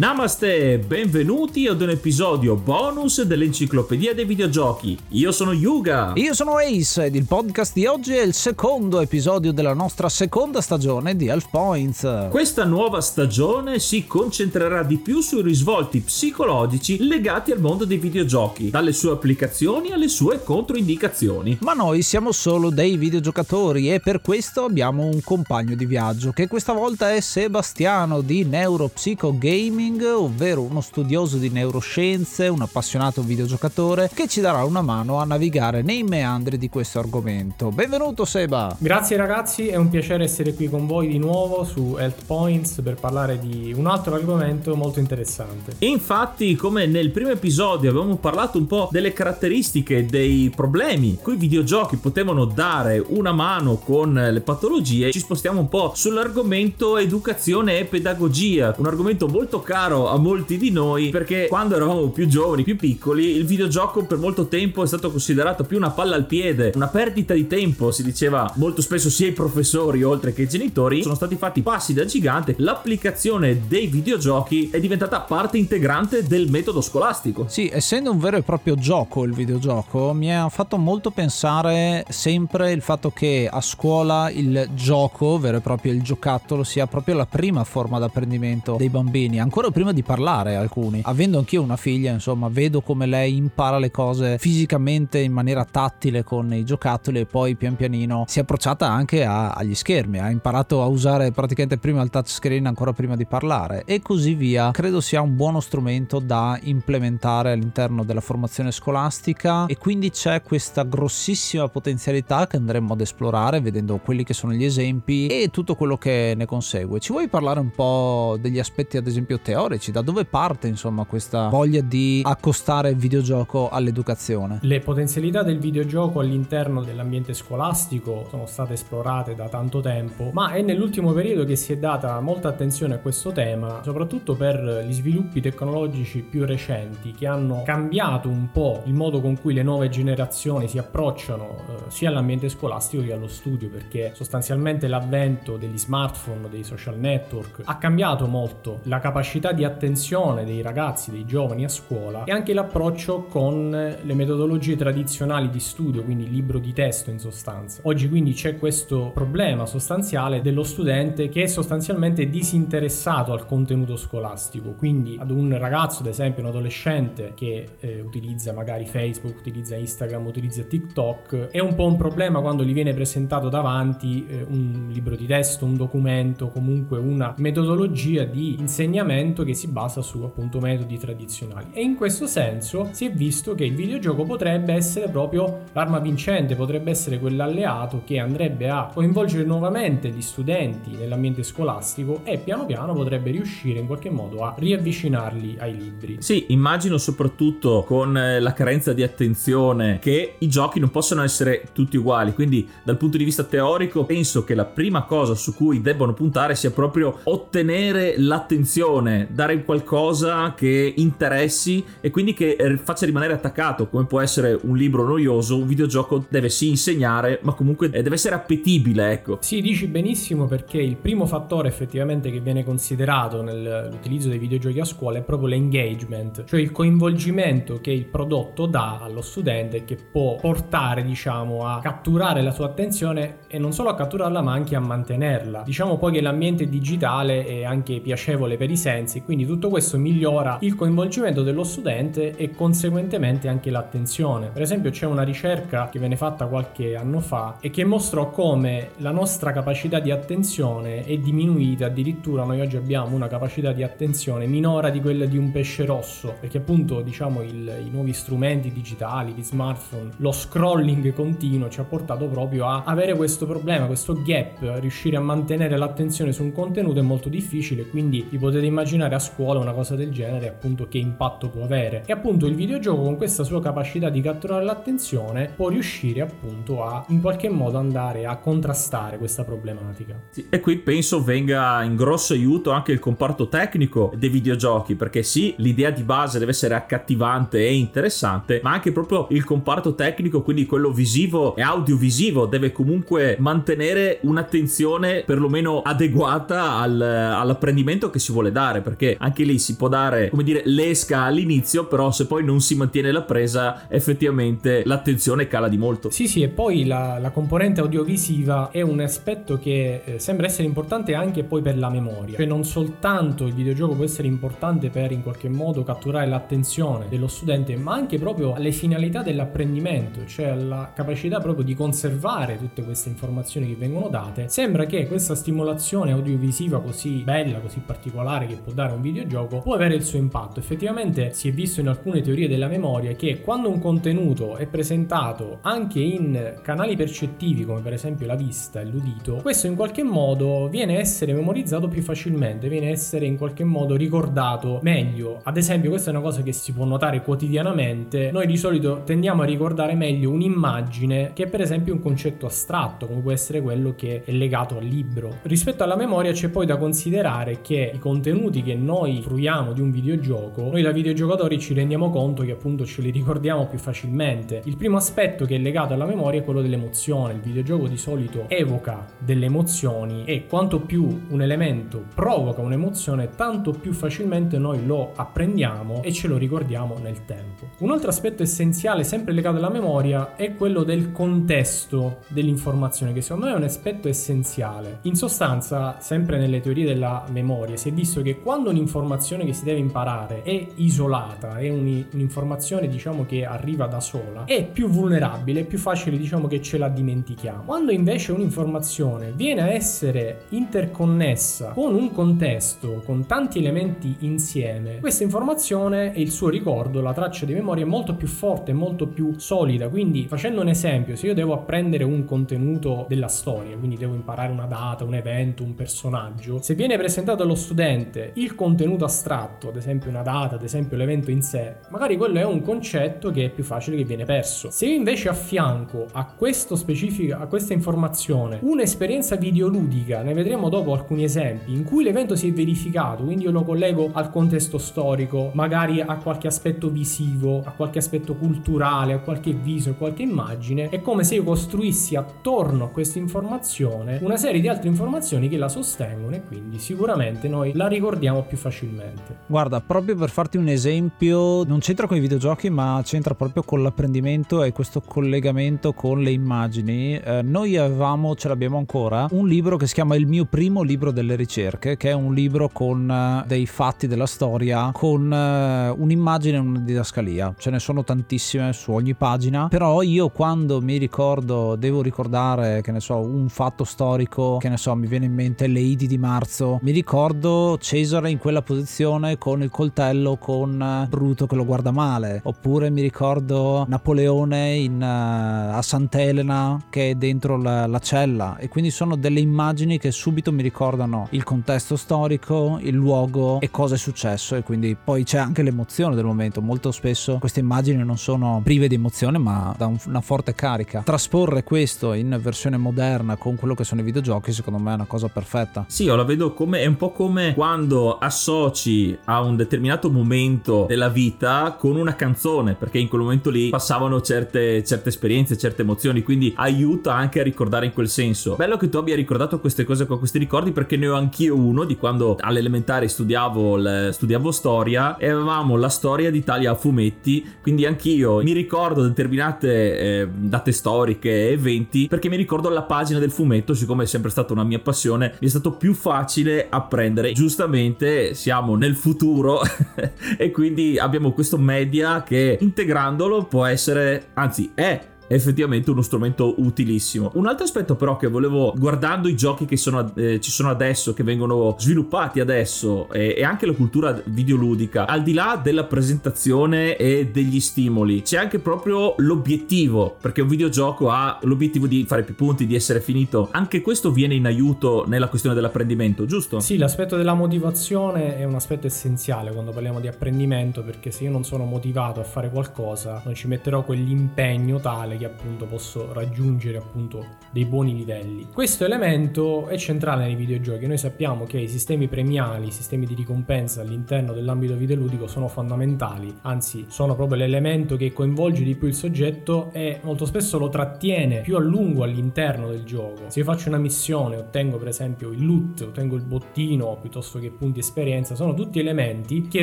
Namaste, benvenuti ad un episodio bonus dell'Enciclopedia dei Videogiochi. Io sono Yuga. Io sono Ace ed il podcast di oggi è il secondo episodio della nostra seconda stagione di Half Points. Questa nuova stagione si concentrerà di più sui risvolti psicologici legati al mondo dei videogiochi, dalle sue applicazioni alle sue controindicazioni. Ma noi siamo solo dei videogiocatori e per questo abbiamo un compagno di viaggio che questa volta è Sebastiano di Neuropsycho Gaming Gaming, ovvero uno studioso di neuroscienze, un appassionato videogiocatore che ci darà una mano a navigare nei meandri di questo argomento. Benvenuto Seba! Grazie ragazzi, è un piacere essere qui con voi di nuovo su Health Points per parlare di un altro argomento molto interessante. Infatti, come nel primo episodio avevamo parlato un po' delle caratteristiche, dei problemi cui i videogiochi potevano dare una mano con le patologie, ci spostiamo un po' sull'argomento educazione e pedagogia, un argomento molto caro a molti di noi perché quando eravamo più giovani, più piccoli, il videogioco per molto tempo è stato considerato più una palla al piede, una perdita di tempo, si diceva molto spesso sia i professori oltre che i genitori. Sono stati fatti passi da gigante, l'applicazione dei videogiochi è diventata parte integrante del metodo scolastico. Sì, essendo un vero e proprio gioco il videogioco, mi ha fatto molto pensare sempre il fatto che a scuola il gioco, vero e proprio il giocattolo, sia proprio la prima forma d'apprendimento dei bambini, ancora ancora prima di parlare alcuni. Avendo anch'io una figlia, insomma, vedo come lei impara le cose fisicamente in maniera tattile con i giocattoli e poi pian pianino si è approcciata anche a, agli schermi, ha imparato a usare praticamente prima il touchscreen ancora prima di parlare e così via. Credo sia un buono strumento da implementare all'interno della formazione scolastica e quindi c'è questa grossissima potenzialità che andremo ad esplorare vedendo quelli che sono gli esempi e tutto quello che ne consegue. Ci vuoi parlare un po' degli aspetti ad esempio teorici, da dove parte insomma questa voglia di accostare il videogioco all'educazione? Le potenzialità del videogioco all'interno dell'ambiente scolastico sono state esplorate da tanto tempo, ma è nell'ultimo periodo che si è data molta attenzione a questo tema, soprattutto per gli sviluppi tecnologici più recenti che hanno cambiato un po' il modo con cui le nuove generazioni si approcciano eh, sia all'ambiente scolastico che allo studio, perché sostanzialmente l'avvento degli smartphone, dei social network ha cambiato molto la capacità capacità di attenzione dei ragazzi, dei giovani a scuola e anche l'approccio con le metodologie tradizionali di studio, quindi libro di testo in sostanza. Oggi quindi c'è questo problema sostanziale dello studente che è sostanzialmente disinteressato al contenuto scolastico, quindi ad un ragazzo, ad esempio un adolescente che eh, utilizza magari Facebook, utilizza Instagram, utilizza TikTok, è un po' un problema quando gli viene presentato davanti eh, un libro di testo, un documento, comunque una metodologia di insegnamento strumento che si basa su appunto metodi tradizionali e in questo senso si è visto che il videogioco potrebbe essere proprio l'arma vincente, potrebbe essere quell'alleato che andrebbe a coinvolgere nuovamente gli studenti nell'ambiente scolastico e piano piano potrebbe riuscire in qualche modo a riavvicinarli ai libri. Sì, immagino soprattutto con eh, la carenza di attenzione che i giochi non possono essere tutti uguali, quindi dal punto di vista teorico penso che la prima cosa su cui debbono puntare sia proprio ottenere l'attenzione dare qualcosa che interessi e quindi che eh, faccia rimanere attaccato, come può essere un libro noioso, un videogioco deve sì insegnare, ma comunque deve essere appetibile, ecco. Sì, dici benissimo perché il primo fattore effettivamente che viene considerato nell'utilizzo dei videogiochi a scuola è proprio l'engagement, cioè il coinvolgimento che il prodotto dà allo studente che può portare, diciamo, a catturare la sua attenzione e non solo a catturarla, ma anche a mantenerla. Diciamo poi che l'ambiente digitale è anche piacevole per i sensi sensi, quindi tutto questo migliora il coinvolgimento dello studente e conseguentemente anche l'attenzione. Per esempio c'è una ricerca che viene fatta qualche anno fa e che mostrò come la nostra capacità di attenzione è diminuita, addirittura noi oggi abbiamo una capacità di attenzione minore di quella di un pesce rosso, perché appunto diciamo il, i nuovi strumenti digitali, di smartphone, lo scrolling continuo ci ha portato proprio a avere questo problema, questo gap, riuscire a mantenere l'attenzione su un contenuto è molto difficile, quindi vi potete immaginare immaginare a scuola una cosa del genere, appunto, che impatto può avere. E appunto il videogioco con questa sua capacità di catturare l'attenzione può riuscire appunto a in qualche modo andare a contrastare questa problematica. Sì, e qui penso venga in grosso aiuto anche il comparto tecnico dei videogiochi, perché sì, l'idea di base deve essere accattivante e interessante, ma anche proprio il comparto tecnico, quindi quello visivo e audiovisivo, deve comunque mantenere un'attenzione perlomeno adeguata al, all'apprendimento che si vuole dare perché anche lì si può dare, come dire, l'esca all'inizio, però se poi non si mantiene la presa, effettivamente l'attenzione cala di molto. Sì, sì, e poi la, la componente audiovisiva è un aspetto che eh, sembra essere importante anche poi per la memoria. Cioè non soltanto il videogioco può essere importante per in qualche modo catturare l'attenzione dello studente, ma anche proprio alle finalità dell'apprendimento, cioè alla capacità proprio di conservare tutte queste informazioni che vengono date. Sembra che questa stimolazione audiovisiva così bella, così particolare che può dare un videogioco può avere il suo impatto. Effettivamente si è visto in alcune teorie della memoria che quando un contenuto è presentato anche in canali percettivi come per esempio la vista e l'udito, questo in qualche modo viene a essere memorizzato più facilmente, viene a essere in qualche modo ricordato meglio. Ad esempio, questa è una cosa che si può notare quotidianamente. Noi di solito tendiamo a ricordare meglio un'immagine che per esempio un concetto astratto, come può essere quello che è legato al libro. Rispetto alla memoria c'è poi da considerare che i contenuti che noi fruiamo di un videogioco, noi da videogiocatori ci rendiamo conto che appunto ce li ricordiamo più facilmente. Il primo aspetto che è legato alla memoria è quello dell'emozione. Il videogioco di solito evoca delle emozioni e quanto più un elemento provoca un'emozione, tanto più facilmente noi lo apprendiamo e ce lo ricordiamo nel tempo. Un altro aspetto essenziale, sempre legato alla memoria, è quello del contesto dell'informazione, che secondo me è un aspetto essenziale. In sostanza, sempre nelle teorie della memoria, si è visto che quando un'informazione che si deve imparare è isolata, è un'informazione diciamo che arriva da sola, è più vulnerabile, è più facile diciamo che ce la dimentichiamo. Quando invece un'informazione viene a essere interconnessa con un contesto, con tanti elementi insieme, questa informazione e il suo ricordo, la traccia di memoria è molto più forte, molto più solida. Quindi, facendo un esempio, se io devo apprendere un contenuto della storia, quindi devo imparare una data, un evento, un personaggio, se viene presentato allo studente il contenuto astratto, ad esempio una data, ad esempio l'evento in sé, magari quello è un concetto che è più facile che viene perso. Se io invece affianco a a questa informazione, un'esperienza videoludica, ne vedremo dopo alcuni esempi, in cui l'evento si è verificato, quindi io lo collego al contesto storico, magari a qualche aspetto visivo, a qualche aspetto culturale, a qualche viso, a qualche immagine, è come se io costruissi attorno a questa informazione una serie di altre informazioni che la sostengono e quindi sicuramente noi la ricordiamo più facilmente. Guarda, proprio per farti un esempio, non c'entra con i videogiochi, ma c'entra proprio con l'apprendimento e questo collegamento con le immagini. Eh, noi avevamo, ce l'abbiamo ancora, un libro che si chiama Il mio primo libro delle ricerche, che è un libro con uh, dei fatti della storia, con uh, un'immagine e una didascalia. Ce ne sono tantissime su ogni pagina, però io quando mi ricordo, devo ricordare, che ne so, un fatto storico, che ne so, mi viene in mente le Idi di marzo, mi ricordo Cesare in quella posizione con il coltello con uh, Bruto che lo guarda male, oppure mi ricordo Napoleone in, a Sant'Elena che è dentro la, la cella e quindi sono delle immagini che subito mi ricordano il contesto storico, il luogo e cosa è successo e quindi poi c'è anche l'emozione del momento. Molto spesso queste immagini non sono prive di emozione ma da un, una forte carica. Trasporre questo in versione moderna con quello che sono i videogiochi secondo me è una cosa perfetta. Sì, io la vedo come è un po' come quando associ a un determinato momento della vita con una canzone perché in quel momento lì passavano certe, certe esperienze, certe emozioni, quindi aiuta anche a ricordare in quel senso. Bello che tu abbia ricordato queste cose con questi ricordi perché ne ho anch'io uno di quando all'elementare studiavo, le, studiavo storia e avevamo la storia d'Italia a fumetti, quindi anch'io mi ricordo determinate eh, date storiche eventi perché mi ricordo la pagina del fumetto, siccome è sempre stata una mia passione, mi è stato più facile apprendere. Giustamente siamo nel futuro. E quindi abbiamo questo media che integrandolo può essere, anzi è effettivamente uno strumento utilissimo. Un altro aspetto però che volevo, guardando i giochi che sono, eh, ci sono adesso, che vengono sviluppati adesso e, e, anche la cultura videoludica, al di là della presentazione e degli stimoli, c'è anche proprio l'obiettivo, perché un videogioco ha l'obiettivo di fare più punti, di essere finito. Anche questo viene in aiuto nella questione dell'apprendimento, giusto? Sì, l'aspetto della motivazione è un aspetto essenziale quando parliamo di apprendimento, perché se io non sono motivato a fare qualcosa, non ci metterò quell'impegno tale che appunto posso raggiungere appunto dei buoni livelli. Questo elemento è centrale nei videogiochi. Noi sappiamo che i sistemi premiali, i sistemi di ricompensa all'interno dell'ambito videoludico sono fondamentali, anzi sono proprio l'elemento che coinvolge di più il soggetto e molto spesso lo trattiene più a lungo all'interno del gioco. Se io faccio una missione, ottengo per esempio il loot, ottengo il bottino piuttosto che punti esperienza, sono tutti elementi che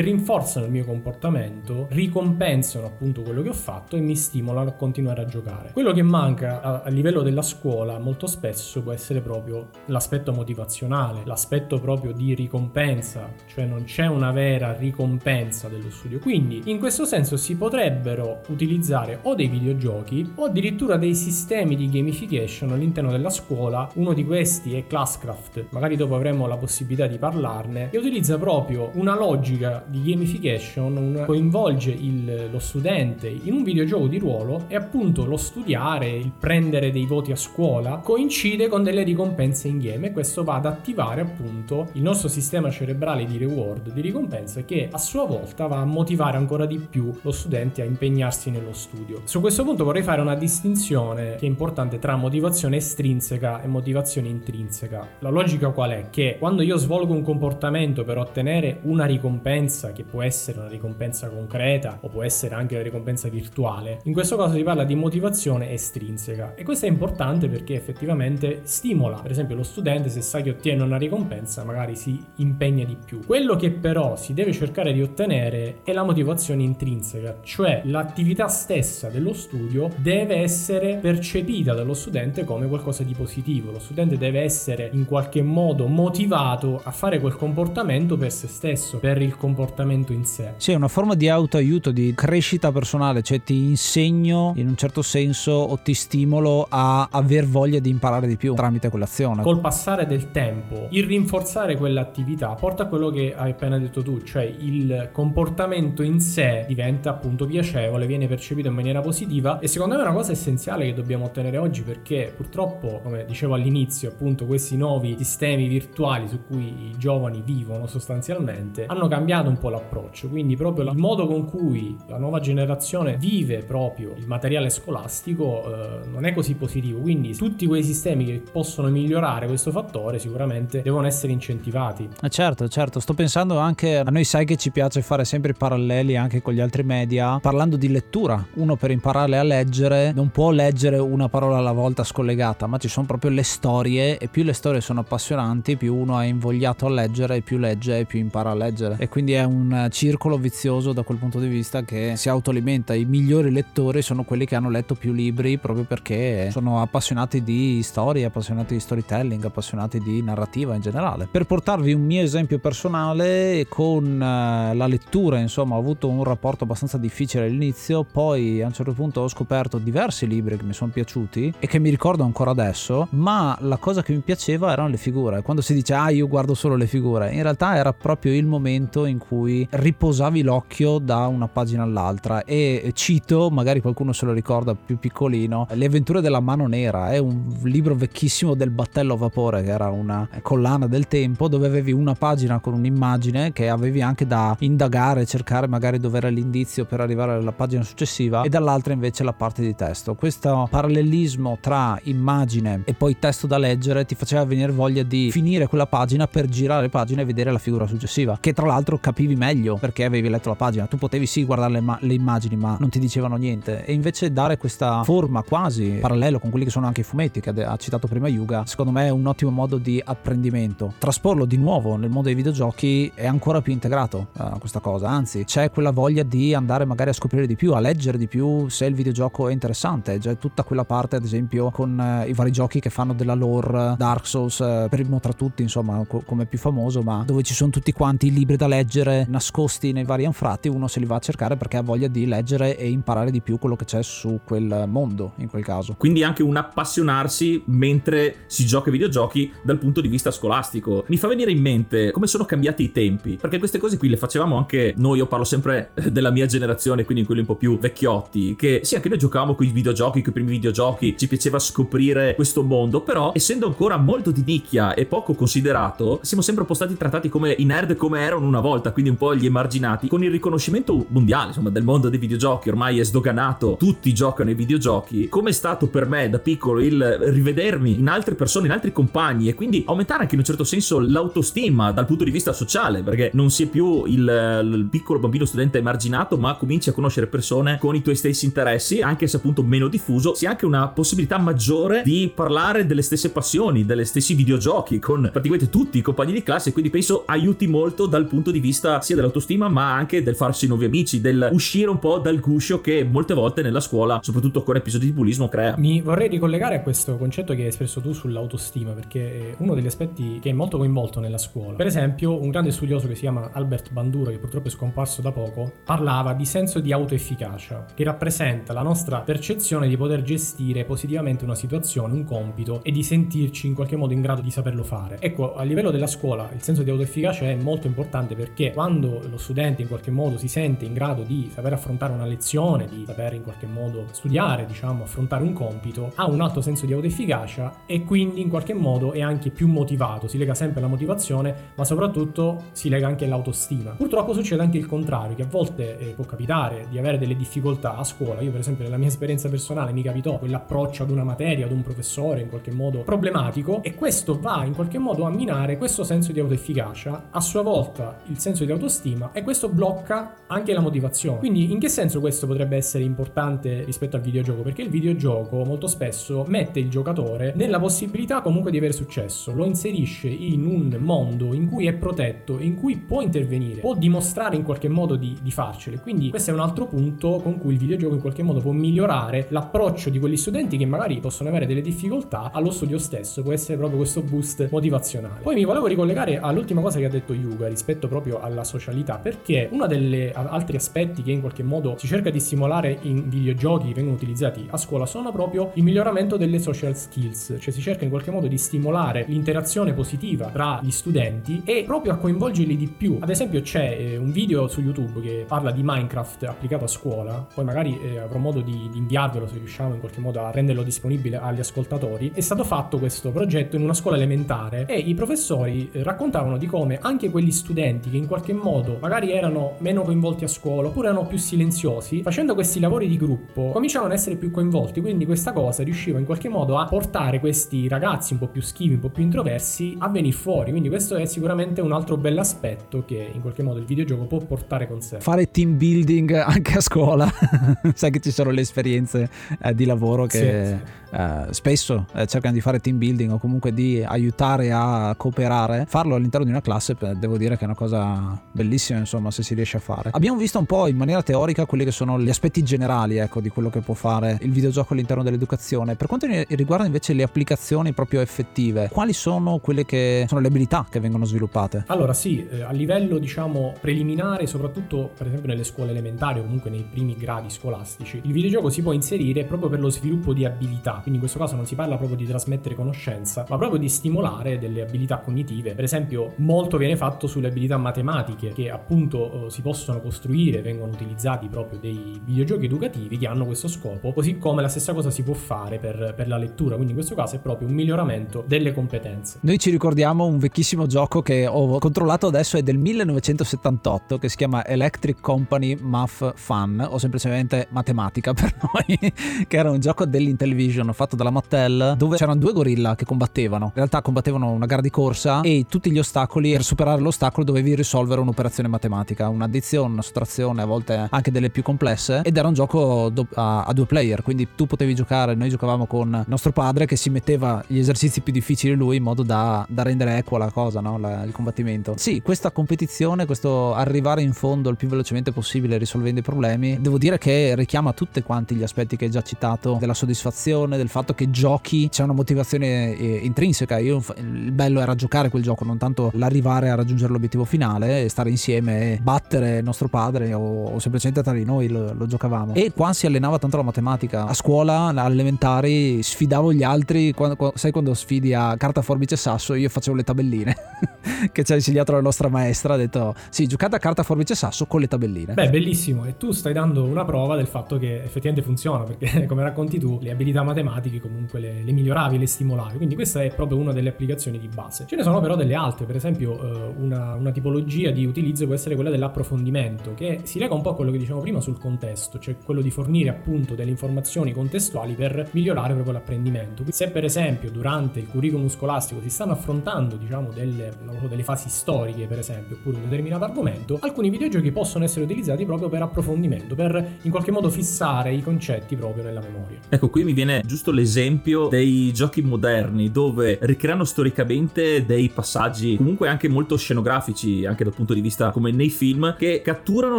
rinforzano il mio comportamento, ricompensano appunto quello che ho fatto e mi stimolano a continuare a giocare. Quello che manca a, a livello della scuola molto spesso può essere proprio l'aspetto motivazionale, l'aspetto proprio di ricompensa, cioè non c'è una vera ricompensa dello studio. Quindi in questo senso si potrebbero utilizzare o dei videogiochi o addirittura dei sistemi di gamification all'interno della scuola. Uno di questi è Classcraft, magari dopo avremo la possibilità di parlarne, e utilizza proprio una logica di gamification, un, coinvolge il, lo studente in un videogioco di ruolo e appunto lo studiare, il prendere dei voti a scuola coincide con delle ricompense in game e questo va ad attivare appunto il nostro sistema cerebrale di reward, di ricompensa che a sua volta va a motivare ancora di più lo studente a impegnarsi nello studio. Su questo punto vorrei fare una distinzione che è importante tra motivazione estrinseca e motivazione intrinseca. La logica qual è? Che quando io svolgo un comportamento per ottenere una ricompensa, che può essere una ricompensa concreta o può essere anche una ricompensa virtuale, in questo caso si parla di motivazione estrinseca e questo è importante perché effettivamente stimola, per esempio lo studente se sa che ottiene una ricompensa magari si impegna di più. Quello che però si deve cercare di ottenere è la motivazione intrinseca, cioè l'attività stessa dello studio deve essere percepita dallo studente come qualcosa di positivo. Lo studente deve essere in qualche modo motivato a fare quel comportamento per se stesso, per il comportamento in sé. Sì, è una forma di autoaiuto, di crescita personale, cioè ti insegno in un certo senso o ti stimolo a aver voglia di imparare di più tramite quell'azione. Col passare del tempo, il rinforzare quell'attività porta a quello che hai appena detto tu, cioè il comportamento in sé diventa appunto piacevole, viene percepito in maniera positiva e secondo me è una cosa essenziale che dobbiamo ottenere oggi perché purtroppo, come dicevo all'inizio, appunto questi nuovi sistemi virtuali su cui i giovani vivono sostanzialmente hanno cambiato un po' l'approccio, quindi proprio il modo con cui la nuova generazione vive proprio il materiale scolastico eh, non è così positivo, quindi tutti quei sistemi che possono migliorare questo fattore sicuramente devono essere incentivati. Eh certo, certo, sto pensando anche a noi sai che ci piace fare sempre i paralleli anche con gli altri media, parlando di lettura. Uno per imparare a leggere non può leggere una parola alla volta scollegata, ma ci sono proprio le storie e più le storie sono appassionanti, più uno è invogliato a leggere e più legge e più impara a leggere. E quindi è un circolo vizioso da quel punto di vista che si autoalimenta. I migliori lettori sono quelli che hanno letto più libri proprio perché sono appassionati di storie, appassionati di storytelling, appassionati di narrativa in generale. Per portarvi un mio esempio personale con eh, la lettura, insomma, ho avuto un rapporto abbastanza difficile all'inizio, poi a un certo punto ho scoperto diversi libri che mi sono piaciuti e che mi ricordo ancora adesso, ma la cosa che mi piaceva erano le figure. Quando si dice "Ah, io guardo solo le figure", in realtà era proprio il momento in cui riposavi l'occhio da una pagina all'altra e cito, magari qualcuno se lo ricorda più piccolino, Le avventure della mano nera, è un libro vecchissimo del battello a vapore che era una collana del tempo dove avevi una pagina con un'immagine che avevi anche da indagare, cercare magari dove era l'indizio per arrivare alla pagina successiva e dall'altra invece la parte di testo. Questo parallelismo tra immagine e poi testo da leggere ti faceva venire voglia di finire quella pagina per girare le pagine e vedere la figura successiva, che tra l'altro capivi meglio perché avevi letto la pagina. Tu potevi sì guardare le, ma- le immagini, ma non ti dicevano niente. E invece dare questa forma quasi parallelo con quelli che sono anche i fumetti che ha citato prima Yuga, secondo me è un ottimo modo di apprendimento. Trasporlo di nuovo nel mondo dei videogiochi è ancora più integrato uh, questa cosa, anzi c'è quella voglia di andare magari a scoprire di più, a leggere di più se il videogioco è interessante. C'è tutta quella parte, ad esempio, con uh, i vari giochi che fanno della lore, Dark Souls, uh, primo tra tutti, insomma, co- come più famoso, ma dove ci sono tutti quanti i libri da leggere nascosti nei vari anfratti, uno se li va a cercare perché ha voglia di leggere e imparare di più quello che c'è su quel mondo in quel caso. Quindi anche un appassionarsi mentre si gioca ai videogiochi dal punto di vista scolastico. Mi fa venire in mente come sono cambiati i tempi, perché queste cose qui le facevamo anche noi, io parlo sempre della mia generazione, quindi quelli un po' più vecchiotti, che sì, anche noi giocavamo con i videogiochi, con i primi videogiochi, ci piaceva scoprire questo mondo, però essendo ancora molto di nicchia e poco considerato, siamo sempre un po' stati trattati come i nerd come erano una volta, quindi un po' gli emarginati, con il riconoscimento mondiale, insomma, del mondo dei videogiochi, ormai è sdoganato, tutti giocano nei videogiochi, come è stato per me da piccolo il rivedermi in altre persone, in altri compagni e quindi aumentare anche in un certo senso l'autostima dal punto di vista sociale, perché non si è più il, il piccolo bambino studente emarginato, ma cominci a conoscere persone con i tuoi stessi interessi, anche se appunto meno diffuso, si ha anche una possibilità maggiore di parlare delle stesse passioni, delle stessi videogiochi con praticamente tutti i compagni di classe, quindi penso aiuti molto dal punto di vista sia dell'autostima, ma anche del farsi nuovi amici, del uscire un po' dal guscio che molte volte nella scuola, soprattutto con episodi di bullismo, crea. Mi vorrei ricollegare a questo concetto che hai espresso tu sull'autostima, perché è uno degli aspetti che è molto coinvolto nella scuola. Per esempio, un grande studioso che si chiama Albert Bandura, che purtroppo è scomparso da poco, parlava di senso di autoefficacia, che rappresenta la nostra percezione di poter gestire positivamente una situazione, un compito e di sentirci in qualche modo in grado di saperlo fare. Ecco, a livello della scuola il senso di autoefficacia è molto importante perché quando lo studente in qualche modo si sente in grado di saper affrontare una lezione, di saper in qualche modo studiare, diciamo, affrontare un compito, ha un alto senso di autoefficacia e quindi in qualche modo è anche più motivato, si lega sempre alla motivazione, ma soprattutto si lega anche all'autostima. Purtroppo succede anche il contrario, che a volte eh, può capitare di avere delle difficoltà a scuola. Io per esempio nella mia esperienza personale mi capitò quell'approccio ad una materia, ad un professore in qualche modo problematico e questo va in qualche modo a minare questo senso di autoefficacia, a sua volta il senso di autostima e questo blocca anche la motivazione. Quindi in che senso questo potrebbe essere importante rispetto al videogioco? Perché il videogioco molto spesso mette il giocatore nella possibilità comunque di avere successo, lo inserisce in un mondo in cui è protetto, in cui può intervenire, può dimostrare in qualche modo di, di farcele. Quindi questo è un altro punto con cui il videogioco in qualche modo può migliorare l'approccio di quegli studenti che magari possono avere delle difficoltà allo studio stesso, può essere proprio questo boost motivazionale. Poi mi volevo ricollegare all'ultima cosa che ha detto Yuga rispetto proprio alla socialità, perché uno degli altri aspetti che in qualche modo si cerca di stimolare in videogiochi vengono utilizzati a scuola sono proprio il miglioramento delle social skills, cioè si cerca in qualche modo di stimolare l'interazione positiva tra gli studenti e proprio a coinvolgerli di più. Ad esempio c'è eh, un video su YouTube che parla di Minecraft applicato a scuola, poi magari eh, avrò modo di, di, inviarvelo se riusciamo in qualche modo a renderlo disponibile agli ascoltatori. È stato fatto questo progetto in una scuola elementare e i professori eh, raccontavano di come anche quegli studenti che in qualche modo magari erano meno coinvolti a scuola oppure erano più silenziosi, facendo questi lavori di gruppo cominciavano ad essere più coinvolti, quindi questa cosa riusciva in qualche modo a portare questi ragazzi un po' più schivi, un po' più introversi a venire fuori, quindi questo è sicuramente un altro bell'aspetto che in qualche modo il videogioco può portare con sé. Fare team building anche a scuola, sai che ci sono le esperienze eh, di lavoro che sì, sì. Eh, spesso eh, cercano di fare team building o comunque di aiutare a cooperare, farlo all'interno di una classe devo dire che è una cosa bellissima insomma se si riesce a fare. Abbiamo visto un po' in maniera teorica quelli che sono gli aspetti generali ecco di quello che può fare il videogioco all'interno dell'educazione. Per quanto riguarda invece le applicazioni proprio effettive, quali sono quelle che sono le abilità che vengono sviluppate? Allora sì, eh, a livello diciamo preliminare, soprattutto per esempio nelle scuole elementari o comunque nei primi gradi scolastici, il videogioco si può inserire proprio per lo sviluppo di abilità quindi in questo caso non si parla proprio di trasmettere conoscenza, ma proprio di stimolare delle abilità cognitive. Per esempio, molto viene fatto sulle abilità matematiche che appunto eh, si possono costruire, vengono utilizzati proprio dei videogiochi educativi che hanno questo scopo, così come la stessa cosa si può fare per, per la lettura, quindi in questo caso è proprio un miglioramento delle competenze. Noi ci ricordiamo un vecchissimo gioco che ho controllato adesso è del 1978 che si chiama Electric Company Math Fun o semplicemente matematica per noi, che era un gioco dell'Intellivision hanno fatto dalla Mattel dove c'erano due gorilla che combattevano. In realtà combattevano una gara di corsa e tutti gli ostacoli, per superare l'ostacolo dovevi risolvere un'operazione matematica, un'addizione, una sottrazione, a volte anche delle più complesse ed era un gioco a, a due player, quindi tu potevi giocare, noi giocavamo con nostro padre che si metteva gli esercizi più difficili lui in modo da, da rendere equa la cosa, no? la, il combattimento. Sì, questa competizione, questo arrivare in fondo il più velocemente possibile risolvendo i problemi, devo dire che richiama tutti quanti gli aspetti che hai già citato della soddisfazione, del fatto che giochi c'è una motivazione eh, intrinseca. Io, il bello era giocare quel gioco, non tanto l'arrivare a raggiungere l'obiettivo finale e stare insieme e battere nostro padre o, o semplicemente tra di noi lo, lo, giocavamo. E qua si allenava tanto la matematica. A scuola, alle elementari, sfidavo gli altri. Quando, quando, sai quando sfidi a carta, forbice e sasso, io facevo le tabelline che ci ha insegnato la nostra maestra. Ha detto: Sì, giocate a carta, forbice e sasso con le tabelline. Beh, bellissimo. E tu stai dando una prova del fatto che effettivamente funziona perché, come racconti tu, le abilità matematiche matematiche comunque le, le, miglioravi, le stimolavi. Quindi questa è proprio una delle applicazioni di base. Ce ne sono però delle altre, per esempio eh, una, una, tipologia di utilizzo può essere quella dell'approfondimento, che si lega un po' a quello che dicevamo prima sul contesto, cioè quello di fornire appunto delle informazioni contestuali per migliorare proprio l'apprendimento. Se per esempio durante il curriculum scolastico si stanno affrontando diciamo delle, delle fasi storiche per esempio, oppure un determinato argomento, alcuni videogiochi possono essere utilizzati proprio per approfondimento, per in qualche modo fissare i concetti proprio nella memoria. Ecco, qui mi viene giusto l'esempio dei giochi moderni dove ricreano storicamente dei passaggi comunque anche molto scenografici, anche dal punto di vista come nei film, che catturano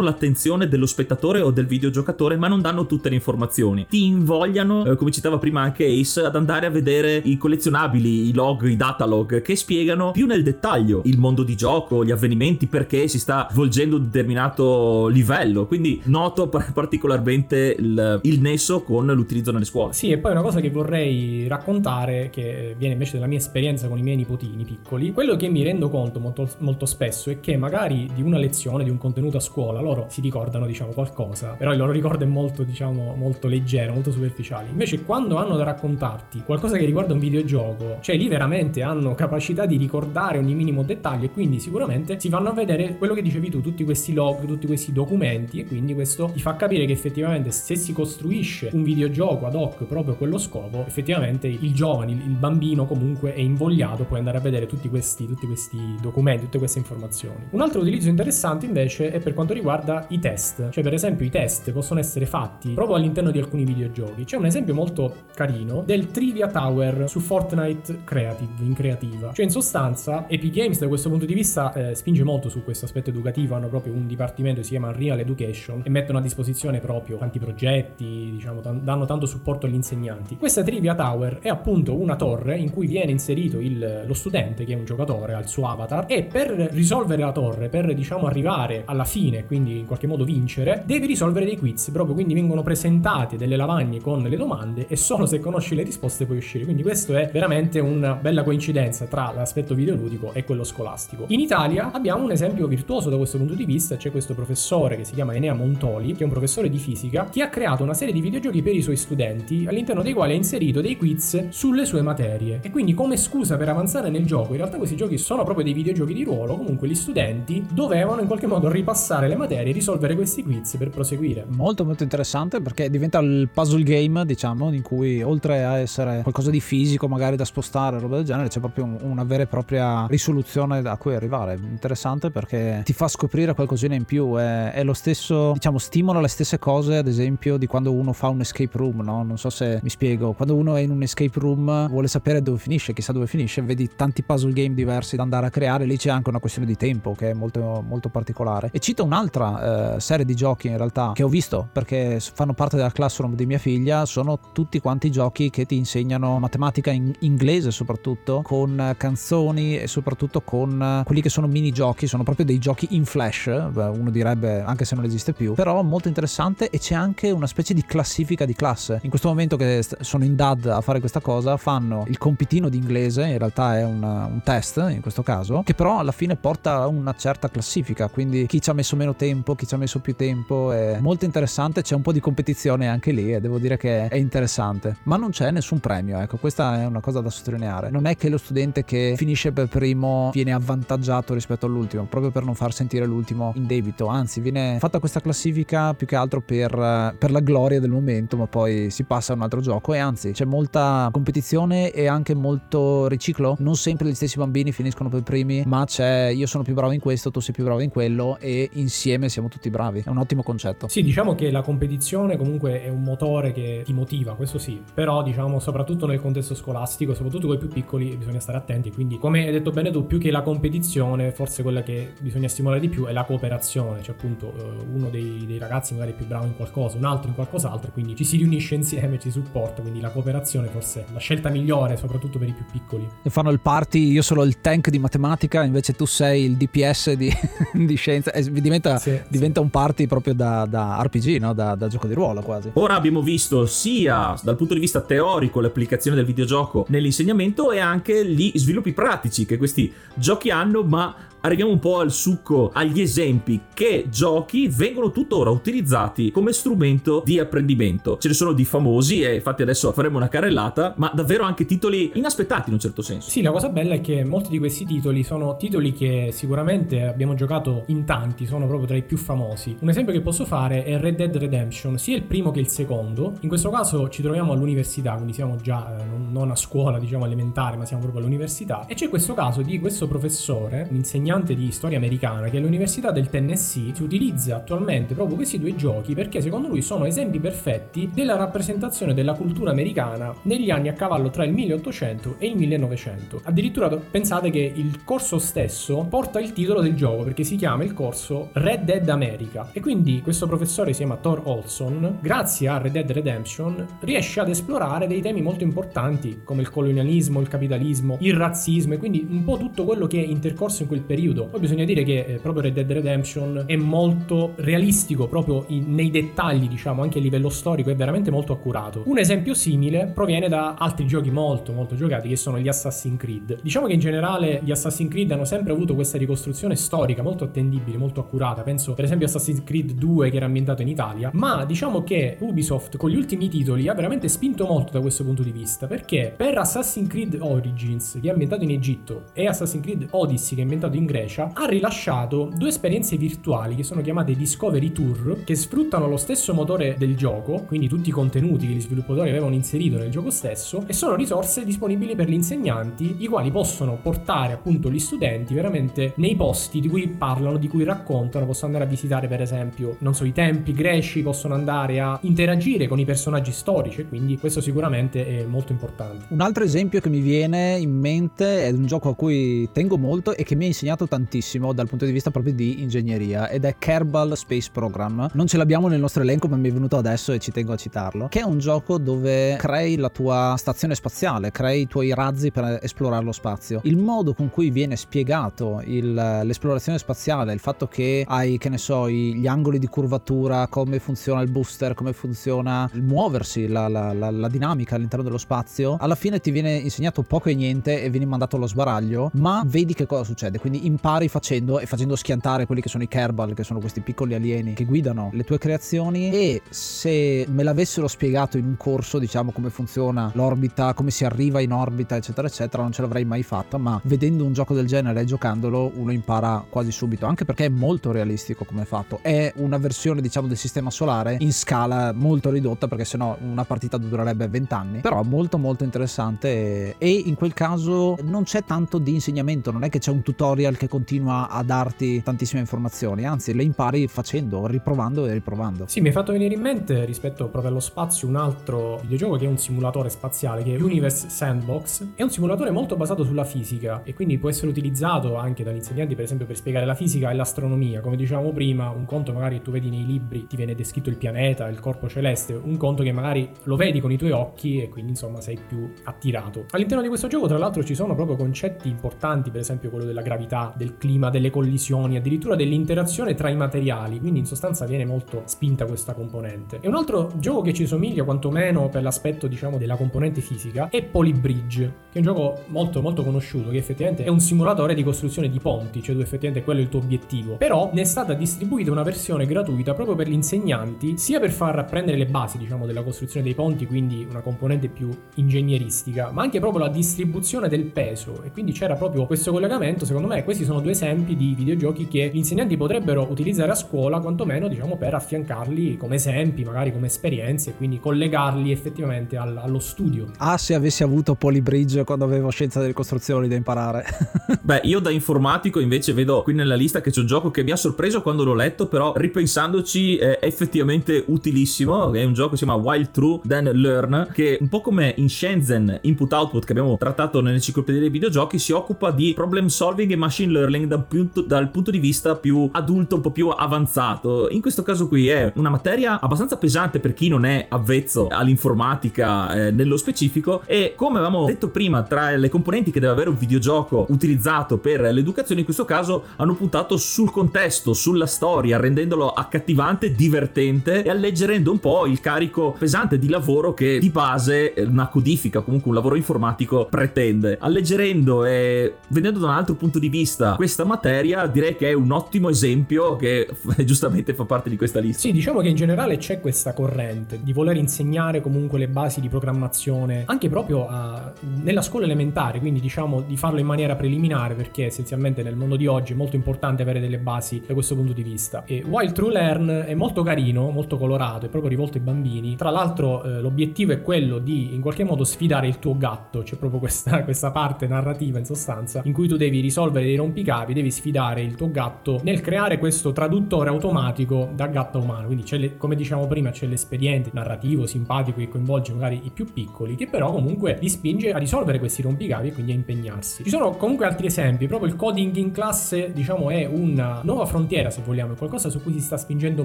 l'attenzione dello spettatore o del videogiocatore, ma non danno tutte le informazioni. Ti invogliano, eh, come citava prima anche Ace, ad andare a vedere i collezionabili, i log, i datalog, che spiegano più nel dettaglio il mondo di gioco, gli avvenimenti, perché si sta svolgendo un determinato livello. Quindi noto particolarmente il, il nesso con l'utilizzo nelle scuole. Sì, e poi una cosa che vorrei raccontare, che viene invece dalla mia esperienza con i miei nipotini piccoli, quello che mi rendo conto molto, molto spesso è che magari di una lezione, di un contenuto a scuola, loro si ricordano, diciamo, qualcosa, però il loro ricordo è molto, diciamo, molto leggero, molto superficiale. Invece quando hanno da raccontarti qualcosa che riguarda un videogioco, cioè lì veramente hanno capacità di ricordare ogni minimo dettaglio e quindi sicuramente si vanno a vedere quello che dicevi tu, tutti questi log, tutti questi documenti e quindi questo ti fa capire che effettivamente se si costruisce un videogioco ad hoc proprio quello scopo, effettivamente il giovane, il bambino comunque è invogliato poi andare a vedere tutti questi, tutti questi documenti, tutte queste informazioni. Un altro utilizzo interessante invece è per quanto riguarda i test, cioè per esempio i test possono essere fatti proprio all'interno di alcuni videogiochi. C'è un esempio molto carino del Trivia Tower su Fortnite Creative, in creativa. Cioè in sostanza Epic Games da questo punto di vista eh, spinge molto su questo aspetto educativo, hanno proprio un dipartimento che si chiama Real Education e mettono a disposizione proprio tanti progetti, diciamo, t- danno tanto supporto agli insegnanti. Questa Trivia Tower è appunto una torre in cui viene inserito il, lo studente che è un giocatore al suo avatar e per risolvere la torre, per diciamo arrivare alla fine, quindi in qualche modo vincere, devi risolvere dei quiz, proprio quindi vengono presentate delle lavagne con le domande e solo se conosci le risposte puoi uscire. Quindi questo è veramente una bella coincidenza tra l'aspetto videoludico e quello scolastico. In Italia abbiamo un esempio virtuoso da questo punto di vista, c'è questo professore che si chiama Enea Montoli, che è un professore di fisica, che ha creato una serie di videogiochi per i suoi studenti, all'interno dei quali ha inserito dei quiz sulle sue materie. E quindi come scusa per avanzare nel gioco, in realtà questi giochi sono proprio dei videogiochi di ruolo, comunque gli studenti dovevano in qualche modo ripassare le materie e risolvere questi quiz per proseguire. Molto molto interessante perché diventa il puzzle game, diciamo, in cui oltre a essere qualcosa di fisico, magari da spostare, roba del genere, c'è proprio una vera e propria risoluzione a cui arrivare. Interessante perché ti fa scoprire qualcosina in più, è, è lo stesso, diciamo, stimola le stesse cose, ad esempio, di quando uno fa un escape room, no? Non so se mi spiego. Quando uno è in un escape room vuole sapere dove finisce, chissà dove finisce, vedi tanti puzzle game diversi da andare a creare, lì c'è anche una questione di tempo che è molto, molto particolare. E cito un'altra eh, serie di giochi in realtà che ho visto perché fanno parte della classroom di mia figlia, sono tutti quanti giochi che ti insegnano matematica in inglese soprattutto, con canzoni e soprattutto con quelli che sono minigiochi, sono proprio dei giochi in flash, uno direbbe anche se non esiste più, però molto interessante e c'è anche una specie di classifica di classe. In questo momento che sono in DAD a fare questa cosa, fanno il compitino di inglese, in realtà è un, un test in questo caso, che però alla fine porta a una certa classifica, quindi chi ci ha messo meno tempo, chi ci ha messo più tempo, è molto interessante, c'è un po' di competizione anche lì e devo dire che è interessante, ma non c'è nessun premio, ecco, questa è una cosa da sottolineare. Non è che lo studente che finisce per primo viene avvantaggiato rispetto all'ultimo, proprio per non far sentire l'ultimo in debito, anzi viene fatta questa classifica più che altro per, per la gloria del momento, ma poi si passa a un altro gioco e anzi c'è molta competizione e anche molto riciclo, non sempre gli stessi bambini finiscono per primi, ma c'è io sono più bravo in questo, tu sei più bravo in quello e insieme siamo tutti bravi, è un ottimo concetto. Sì, diciamo che la competizione comunque è un motore che ti motiva, questo sì, però diciamo soprattutto nel contesto scolastico, soprattutto con i più piccoli bisogna stare attenti, quindi come hai detto bene tu, più che la competizione, forse quella che bisogna stimolare di più è la cooperazione, cioè appunto eh, uno dei, dei ragazzi magari è più bravo in qualcosa, un altro in qualcos'altro, quindi ci si riunisce insieme, ci supporta, quindi la cooperazione forse è la scelta migliore, soprattutto per i più piccoli. E fanno il party, io sono il tank di matematica, invece tu sei il DPS di, di scienza, e diventa, sì, diventa sì. un party proprio da, da RPG, no? da, da gioco di ruolo quasi. Ora abbiamo visto sia dal punto di vista teorico l'applicazione del videogioco nell'insegnamento e anche gli sviluppi pratici che questi giochi hanno, ma arriviamo un po' al succo, agli esempi che giochi vengono tuttora utilizzati come strumento di apprendimento. Ce ne sono di famosi e infatti adesso faremo una carrellata, ma davvero anche titoli inaspettati in un certo senso. Sì, la cosa bella è che molti di questi titoli sono titoli che sicuramente abbiamo giocato in tanti, sono proprio tra i più famosi. Un esempio che posso fare è Red Dead Redemption, sia il primo che il secondo. In questo caso ci troviamo all'università, quindi siamo già eh, non a scuola, diciamo elementare, ma siamo proprio all'università. E c'è questo caso di questo professore, un insegnante di storia americana, che all'Università del Tennessee si utilizza attualmente proprio questi due giochi perché secondo lui sono esempi perfetti della rappresentazione della cultura americana negli anni a cavallo tra il 1800 e il 1900. Addirittura pensate che il corso stesso porta il titolo del gioco perché si chiama il corso Red Dead America e quindi questo professore si chiama Thor Olson, grazie a Red Dead Redemption riesce ad esplorare dei temi molto importanti come il colonialismo, il capitalismo, il razzismo e quindi un po' tutto quello che è intercorso in quel periodo. Poi bisogna dire che eh, proprio Red Dead Redemption è molto realistico proprio in, nei dettagli, diciamo, anche a livello storico, è veramente molto accurato. Un esempio simile proviene da altri giochi molto molto giocati che sono gli Assassin's Creed. Diciamo che in generale gli Assassin's Creed hanno sempre avuto questa ricostruzione storica molto attendibile, molto accurata. Penso per esempio Assassin's Creed 2 che era ambientato in Italia, ma diciamo che Ubisoft con gli ultimi titoli ha veramente spinto molto da questo punto di vista, perché per Assassin's Creed Origins, che è ambientato in Egitto, e Assassin's Creed Odyssey, che è ambientato in Grecia, ha rilasciato due esperienze virtuali che sono chiamate Discovery Tour, che sfruttano lo stesso motore del gioco, quindi tutti i contenuti che gli sviluppatori avevano inserito nel gioco stesso, e sono risorse disponibili per gli insegnanti, i quali possono portare appunto gli studenti veramente nei posti di cui parlano, di cui raccontano, possono andare a visitare per esempio, non so, i templi greci, possono andare a interagire con i personaggi storici, quindi questo sicuramente è molto importante. Un altro esempio che mi viene in mente è un gioco a cui tengo molto e che mi ha insegnato tantissimo dal punto di vista proprio di ingegneria ed è Kerbal Space Program. Non ce l'abbiamo nel nostro elenco ma mi è venuto adesso e ci tengo a citarlo, che è un gioco dove crei la tua stazione spaziale, crei i tuoi razzi per esplorare lo spazio. Il modo con cui viene spiegato il, l'esplorazione spaziale, il fatto che hai, che ne so, gli angoli di curvatura, come funziona il booster, come funziona il muoversi, la, la, la, la dinamica all'interno dello spazio, alla fine ti viene insegnato poco e niente e vieni mandato allo sbaraglio, ma vedi che cosa succede, quindi impari facendo e facendo schiantare quelli che sono i Kerbal, che sono questi piccoli alieni che guidano le tue creazioni e se me l'avessero spiegato in un corso, diciamo come funziona l'orbita, come si arriva in orbita, eccetera, eccetera, non ce l'avrei mai fatta, ma vedendo un gioco del genere e giocandolo uno impara quasi subito, anche perché è molto realistico come fatto. È una versione, diciamo, del sistema solare in scala molto ridotta, perché sennò una partita durerebbe 20 anni, però molto molto interessante e in quel caso non c'è tanto di insegnamento, non è che c'è un tutorial che continua a darti tantissime informazioni, anzi le impari facendo, riprovando e riprovando. Sì, mi hai fatto venire in mente rispetto proprio allo spazio un altro videogioco che è un simulatore spaziale che è Universe Sandbox. È un simulatore molto basato sulla fisica e quindi può essere utilizzato anche dagli insegnanti per esempio per spiegare la fisica e l'astronomia. Come dicevamo prima, un conto magari tu vedi nei libri ti viene descritto il pianeta, il corpo celeste, un conto che magari lo vedi con i tuoi occhi e quindi insomma sei più attirato. All'interno di questo gioco tra l'altro ci sono proprio concetti importanti, per esempio quello della gravità, del clima, delle collisioni, addirittura dell'interazione tra i materiali, quindi in sostanza viene molto spinta questa componente. E un altro gioco che ci somiglia quantomeno per l'aspetto diciamo della componente fisica è Polybridge, che è un gioco molto molto conosciuto che effettivamente è un simulatore di costruzione di ponti, cioè tu effettivamente quello è il tuo obiettivo. Però ne è stata distribuita una versione gratuita proprio per gli insegnanti, sia per far apprendere le basi diciamo della costruzione dei ponti, quindi una componente più ingegneristica, ma anche proprio la distribuzione del peso e quindi c'era proprio questo collegamento, secondo me questi sono due esempi di videogiochi che gli insegnanti potrebbero utilizzare a scuola quantomeno diciamo per affiancarli come esempi, magari come esperienze e quindi collegarli effettivamente al, allo studio. Ah, se avessi avuto Polybridge quando avevo scienza delle costruzioni da imparare. Beh, io da informatico invece vedo qui nella lista che c'è un gioco che mi ha sorpreso quando l'ho letto, però ripensandoci è effettivamente utilissimo, è un gioco che si chiama Wild True Then Learn, che un po' come in Shenzhen Input Output che abbiamo trattato nell'enciclopedia dei videogiochi si occupa di problem solving e machine learning dal punto, dal punto di vista più adulto, un po' più avanzato. In questo caso qui è una materia abbastanza pesante per chi non è avvezzo all'informatica eh, nello specifico e come avevamo detto prima tra le componenti che deve avere un videogioco utilizzato per l'educazione in questo caso hanno puntato sul contesto, sulla storia, rendendolo accattivante, divertente e alleggerendo un po' il carico pesante di lavoro che di base una codifica, comunque un lavoro informatico pretende. Alleggerendo e vedendo da un altro punto di vista questa materia, direi che è un ottimo esempio che giustamente fa parte di questa lista. Sì, diciamo che in generale c'è questa corrente di voler insegnare comunque le basi di programmazione, anche proprio a, nella scuola elementare, quindi diciamo di farlo in maniera preliminare perché essenzialmente nel mondo di oggi è molto importante avere delle basi da questo punto di vista. E Wild True Learn è molto carino, molto colorato, è proprio rivolto ai bambini. Tra l'altro eh, l'obiettivo è quello di in qualche modo sfidare il tuo gatto, c'è proprio questa, questa parte narrativa in sostanza in cui tu devi risolvere dei rompicapi, devi sfidare il tuo gatto nel creare questo traduttore automatico da gatto umano. Quindi le, come diciamo prima c'è l'espediente narrativo, simpatico che coinvolge magari i più piccoli, che però comunque li spinge a risolvere questi rompicapi e quindi a impegnarsi. Ci sono comunque altri esempi, proprio il coding in classe diciamo è una nuova frontiera se vogliamo, qualcosa su cui si sta spingendo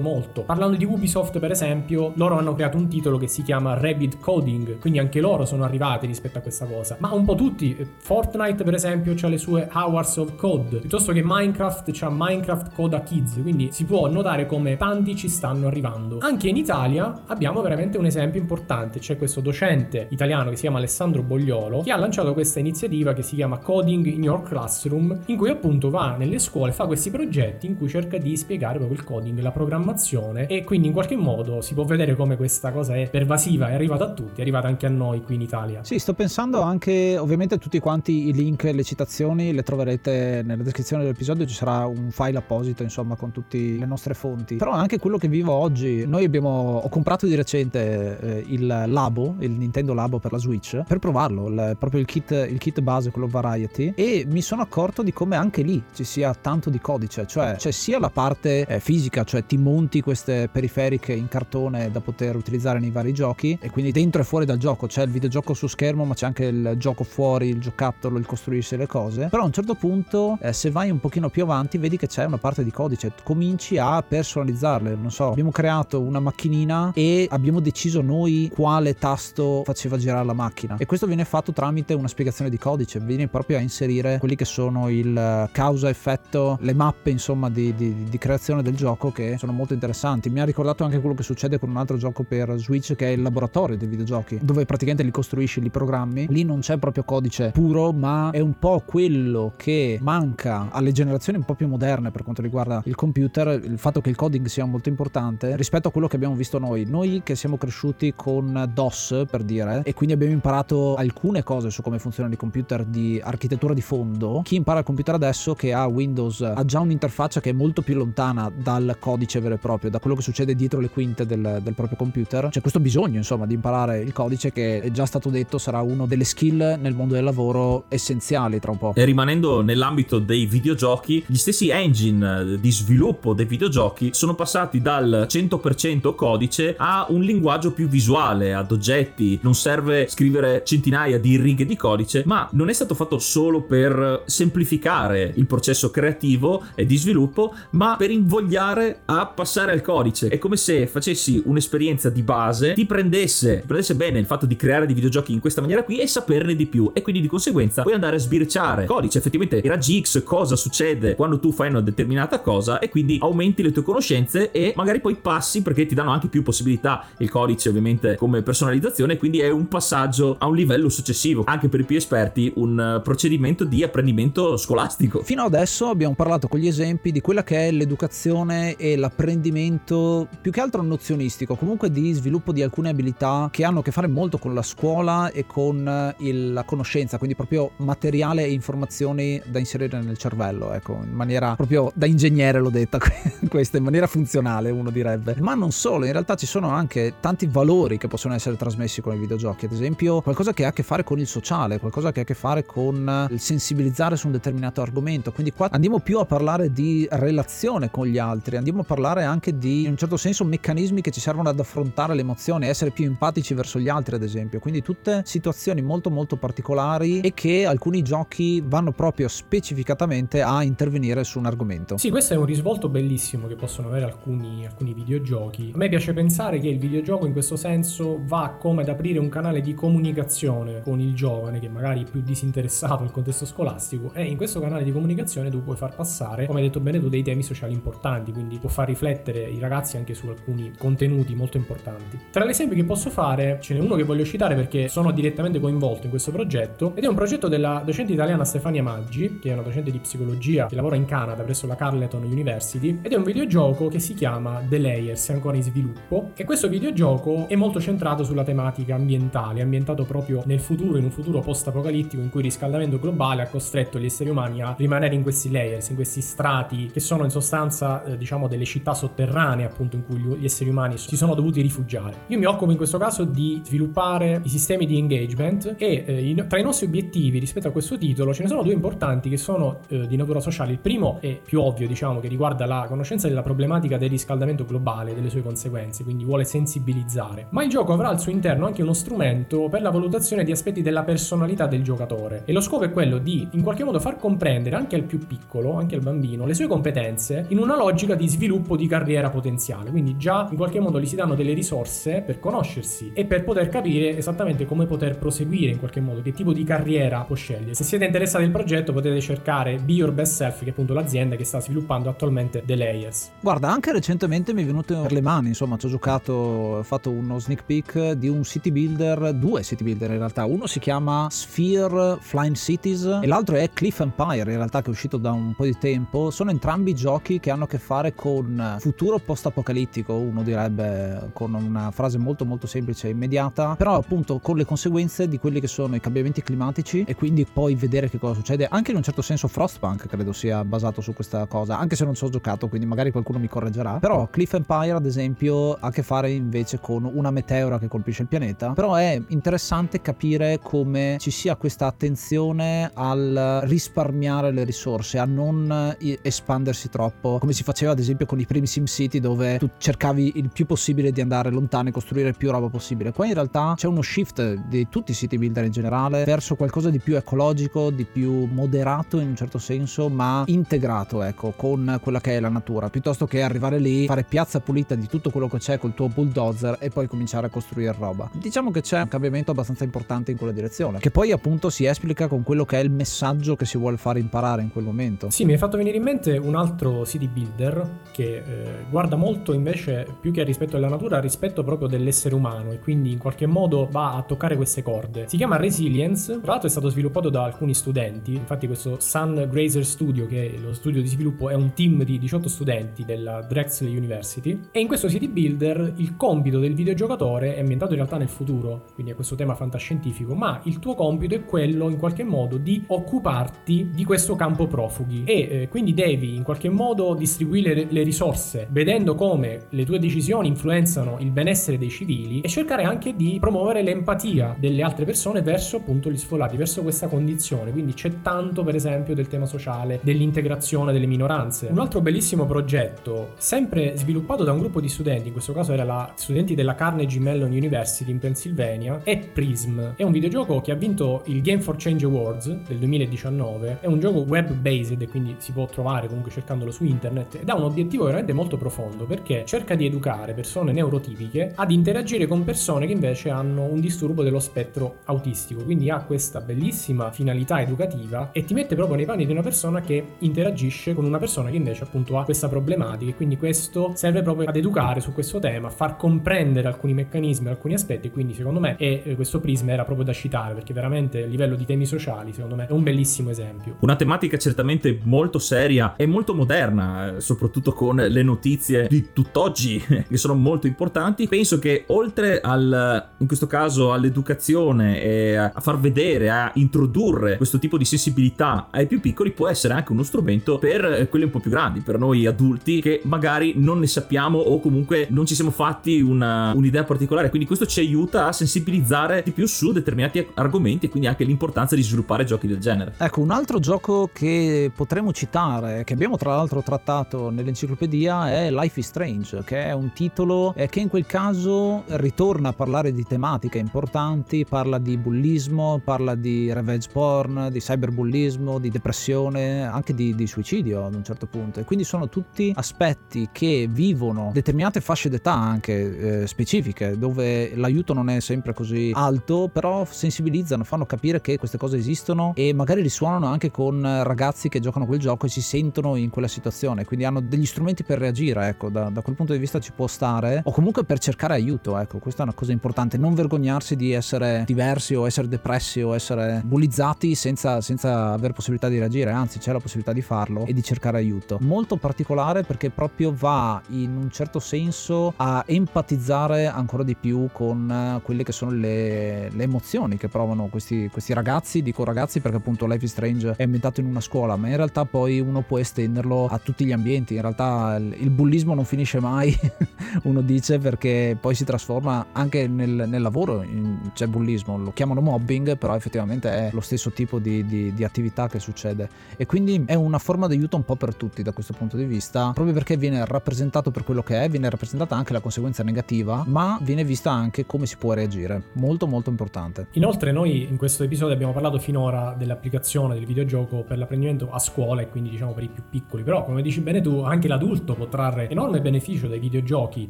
molto. Parlando di Ubisoft per esempio, loro hanno creato un titolo che si chiama Rabbit Coding, quindi anche loro sono arrivati rispetto a questa cosa. Ma un po' tutti, Fortnite per esempio ha le sue Hours of Code, piuttosto che Minecraft c'ha Minecraft Coda Kids, quindi si può notare come tanti ci stanno arrivando. Anche in Italia abbiamo veramente un esempio importante, c'è questo docente italiano che si chiama Alessandro Bogliolo che ha lanciato questa iniziativa che si chiama Coding in Your Classroom, in cui appunto va nelle scuole, fa questi progetti in cui cerca di spiegare proprio il coding, la programmazione e quindi in qualche modo si può vedere come questa cosa è pervasiva, è arrivata a tutti, è arrivata anche a noi qui in Italia. Sì, sto pensando anche, ovviamente tutti quanti i link, le citazioni le troverete nella descrizione dell'episodio, ci sarà un file apposito insomma con tutte le nostre fonti, però anche quello che vivo oggi, noi abbiamo, ho comprato di recente eh, il Labo, il Nintendo Labo per la Switch, per provarlo, il, proprio il kit, il kit base, quello Variety, e mi sono accorto di come anche lì ci sia tanto di codice, cioè c'è sia la parte eh, fisica, cioè ti monti queste periferiche in cartone da poter utilizzare nei vari giochi e quindi dentro e fuori dal gioco. C'è il videogioco su schermo ma c'è anche il gioco fuori, il giocattolo, il costruirsi le cose, però a un certo punto eh, se vai un pochino più avanti vedi che c'è una parte di codice, cominci a personalizzarle, non so, abbiamo creato una macchinina e abbiamo deciso noi quale tasto faceva girare la macchina e questo viene fatto tramite una spiegazione di codice, viene proprio a inserire quelli che sono il eh, causa-effetto, le mappe insomma di, di, di, creazione del gioco che sono molto interessanti. Mi ha ricordato anche quello che succede con un altro gioco per Switch che è il laboratorio dei videogiochi, dove praticamente li costruisci, li programmi. Lì non c'è proprio codice puro, ma è un po' quello che manca alle generazioni un po' più moderne per quanto riguarda il computer, il fatto che il coding sia molto importante rispetto a quello che abbiamo visto noi. Noi che siamo cresciuti con DOS per dire e quindi abbiamo imparato alcune cose su come funzionano i computer di architettura di fondo. Chi impara il computer adesso che ha Windows ha già un'interfaccia che è molto più lontana dal codice vero e proprio, da quello che succede dietro le quinte del, del proprio computer. C'è questo bisogno insomma di imparare il codice che è già stato detto sarà uno delle skill nel mondo del lavoro essenziali tra un po'. E rimanendo nell'ambito dei videogiochi, gli stessi engine di sviluppo dei videogiochi sono passati dal 100% codice a un linguaggio più visuale, ad oggetti. Non serve scrivere centinaia di righe di codice, ma non è stato fatto solo per semplificare il processo creativo e di sviluppo, ma per invogliare a passare al codice. È come se facessi un'esperienza di base, ti prendesse, ti prendesse bene il fatto di creare dei videogiochi in questa maniera qui e saperne di più e quindi di conseguenza puoi andare a sbirciare codice, effettivamente i raggi X, cosa succede quando tu fai una determinata cosa e quindi aumenti le tue conoscenze e magari poi passi perché ti danno anche più possibilità il codice ovviamente come personalizzazione, quindi è un passaggio a un livello successivo, anche per i più esperti un procedimento di apprendimento scolastico. Fino adesso abbiamo parlato con gli esempi di quella che è l'educazione e l'apprendimento più che altro nozionistico, comunque di sviluppo di alcune abilità che hanno a che fare molto con la scuola e con il, la conoscenza, quindi proprio materiale e informazioni da inserire nel cervello, ecco, in maniera proprio da ingegnere l'ho detta questa, in maniera funzionale uno direbbe. Ma non solo, in realtà ci sono anche tanti valori che possono essere trasmessi con i videogiochi, ad esempio qualcosa che ha a che fare con il sociale, qualcosa che ha a che fare con il sensibilizzare su un determinato argomento, quindi qua andiamo più a parlare di relazione con gli altri, andiamo a parlare anche di in un certo senso meccanismi che ci servono ad affrontare le emozioni, essere più empatici verso gli altri ad esempio, quindi tutte situazioni molto molto particolari e che alcuni giochi vanno proprio specificatamente a intervenire su un argomento. Sì, questo è un risvolto bellissimo che possono avere alcuni, alcuni videogiochi. A me piace pensare che il videogioco in questo senso va come ad aprire un canale di comunicazione con il giovane che magari è più disinteressato al contesto scolastico e in questo canale di comunicazione tu puoi far passare, come hai detto bene tu, dei temi sociali importanti, quindi può far riflettere i ragazzi anche su alcuni contenuti molto importanti. Tra gli esempi che posso fare ce n'è uno che voglio citare perché sono direttamente coinvolto in questo progetto ed è un progetto della docente italiana Stefania Maggi, che è una docente di psicologia che lavora in Canada presso la Carleton University ed è un videogioco che si chiama The Layers, è ancora in sviluppo e questo videogioco è molto centrato sulla tematica ambientale, ambientato proprio nel futuro, in un futuro post-apocalittico in cui il riscaldamento globale ha costretto gli esseri umani a rimanere in questi layers, in questi strati che sono in sostanza eh, diciamo delle città sotterranee appunto in cui gli esseri umani si sono dovuti rifugiare. Io mi occupo in questo caso di sviluppare i sistemi di engagement e eh, tra i nostri obiettivi rispetto a questo titolo ce ne sono due importanti che sono eh, di natura sociale. Il primo è più ovvio, diciamo, che riguarda la conoscenza della problematica del riscaldamento globale e delle sue conseguenze, quindi vuole sensibilizzare. Ma il gioco avrà al suo interno anche uno strumento per la valutazione di aspetti della personalità del giocatore e lo scopo è quello di in qualche modo far comprendere anche al più piccolo, anche al bambino, le sue competenze in una logica di sviluppo di carriera potenziale. Quindi già in qualche modo gli si danno delle risorse per conoscersi e per poter capire esattamente come poter proseguire in qualche modo, che tipo di carriera può scegliere. Se siete interessati al progetto potete cercare Be Your Best Self, che è appunto l'azienda che sta sviluppando attualmente The Layers. Guarda, anche recentemente mi è venuto per le mani, insomma, ci ho giocato, ho fatto uno sneak peek di un city builder, due city builder in realtà. Uno si chiama Sphere Flying Cities e l'altro è Cliff Empire, in realtà che è uscito da un po' di tempo. Sono entrambi giochi che hanno a che fare con futuro post-apocalittico, uno direbbe con una frase molto molto semplice e immediata, però appunto con le conseguenze di quelli che sono i cambiamenti climatici e quindi poi vedere che cosa succede. Anche in un certo senso Frostpunk credo sia basato su questa cosa, anche se non ci ho giocato, quindi magari qualcuno mi correggerà. Però Cliff Empire ad esempio ha a che fare invece con una meteora che colpisce il pianeta, però è interessante capire come ci sia questa attenzione al risparmiare le risorse, a non espandersi troppo, come si faceva ad esempio con i primi SimCity dove tu cercavi il più possibile di andare lontano e costruire più roba possibile. Qua in realtà c'è uno shift di tutti i city builder in generale verso qualcosa di più ecologico, di più moderato in un certo senso, ma integrato, ecco, con quella che è la natura, piuttosto che arrivare lì, fare piazza pulita di tutto quello che c'è col tuo bulldozer e poi cominciare a costruire roba. Diciamo che c'è un cambiamento abbastanza importante in quella direzione, che poi appunto si esplica con quello che è il messaggio che si vuole fare imparare in quel momento. Sì, mi è fatto venire in mente un altro city builder che eh, guarda molto invece più che rispetto alla natura, rispetto proprio dell'essere umano e quindi in qualche modo va a toccare queste corde. Si chiama Resilience, tra l'altro è stato sviluppato da alcuni studenti, infatti questo Sun Grazer Studio, che è lo studio di sviluppo, è un team di 18 studenti della Drexel University e in questo city builder il compito del videogiocatore è ambientato in realtà nel futuro, quindi è questo tema fantascientifico, ma il tuo compito è quello in qualche modo di occuparti di questo campo profughi e eh, quindi devi in qualche modo distribuire le risorse vedendo come le tue decisioni influenzano il benessere dei civili e cercare anche di promuovere l'empatia delle altre persone verso appunto gli sfollati, verso questa condizione. Quindi c'è tanto per esempio del tema sociale, dell'integrazione delle minoranze. Un altro bellissimo progetto, sempre sviluppato da un gruppo di studenti, in questo caso era la studenti della Carnegie Mellon University in Pennsylvania, è Prism. È un videogioco che ha vinto il Game for Change Awards del 2019. È un gioco web based e quindi si può trovare comunque cercandolo su internet ed ha un obiettivo veramente molto profondo perché cerca di educare persone neurotipiche ad interagire con persone che invece hanno un disturbo dello spettro autistico. Quindi ha questa bellissima finalità educativa e ti mette proprio nei panni di una persona che interagisce con una persona che invece appunto ha questa problematica e quindi questo serve proprio ad educare su questo tema, a far comprendere alcuni meccanismi, alcuni aspetti, quindi secondo me e eh, questo prisma era proprio da citare perché veramente a livello di temi sociali secondo me è un bellissimo esempio. Una tematica certamente molto seria e molto moderna, eh, soprattutto con le notizie di tutt'oggi che sono molto importanti. Penso che oltre al, in questo caso all'educazione e a far vedere, a introdurre questo tipo di sensibilità ai più piccoli può essere anche uno strumento per eh, quelli un po' più grandi, per noi adulti che magari non ne sappiamo o comunque non ci siamo fatti una, un'idea particolare. Quindi questo ci aiuta a sensibilizzare di più su determinati argomenti e quindi anche l'importanza di sviluppare giochi del genere. Ecco, un altro gioco che potremmo citare, che abbiamo tra l'altro trattato nell'enciclopedia, è Life is Strange, che è un titolo eh, che in quel caso ritorna a parlare di tematiche importanti, parla di bullismo, parla di revenge porn, di cyberbullismo, di depressione, anche di, di suicidio ad un certo punto. E quindi sono tutti aspetti che vivono determinate fasce d'età anche eh, specifiche, dove l'aiuto non è sempre così alto, però sensibilizzano, fanno capire che queste cose esistono e magari risuonano anche con ragazzi che giocano quel gioco e si sentono in quella situazione, quindi hanno degli strumenti per reagire, ecco, da, da quel punto di vista ci può stare, o comunque per cercare aiuto, ecco, questa è una cosa importante, non vergognarsi di essere diversi o essere depressi o essere bullizzati senza, senza aver possibilità di reagire, anzi c'è la possibilità di farlo e di cercare aiuto. Molto particolare perché proprio va in un certo senso a empatizzare ancora di più con quelle che sono le, le emozioni che provano questi, questi, ragazzi, dico ragazzi perché appunto Life is Strange è ambientato in una scuola, ma in realtà poi uno può estenderlo a tutti gli ambienti, in realtà il bullismo non finisce mai, uno dice, perché poi si trasforma anche nel, nel lavoro, in, c'è bullismo, lo chiamano mobbing, però effettivamente è lo stesso tipo di, di, di attività che succede e quindi è una forma d'aiuto un po' per tutti da questo punto di vista, proprio perché viene rappresentato per quello che è, viene rappresentata anche la conseguenza negativa, ma viene vista anche come si può reagire. Molto molto importante. Inoltre noi in questo episodio abbiamo parlato finora dell'applicazione del videogioco per l'apprendimento a scuola e quindi diciamo per i più piccoli, però come dici bene tu, anche l'adulto può trarre enorme beneficio dai videogiochi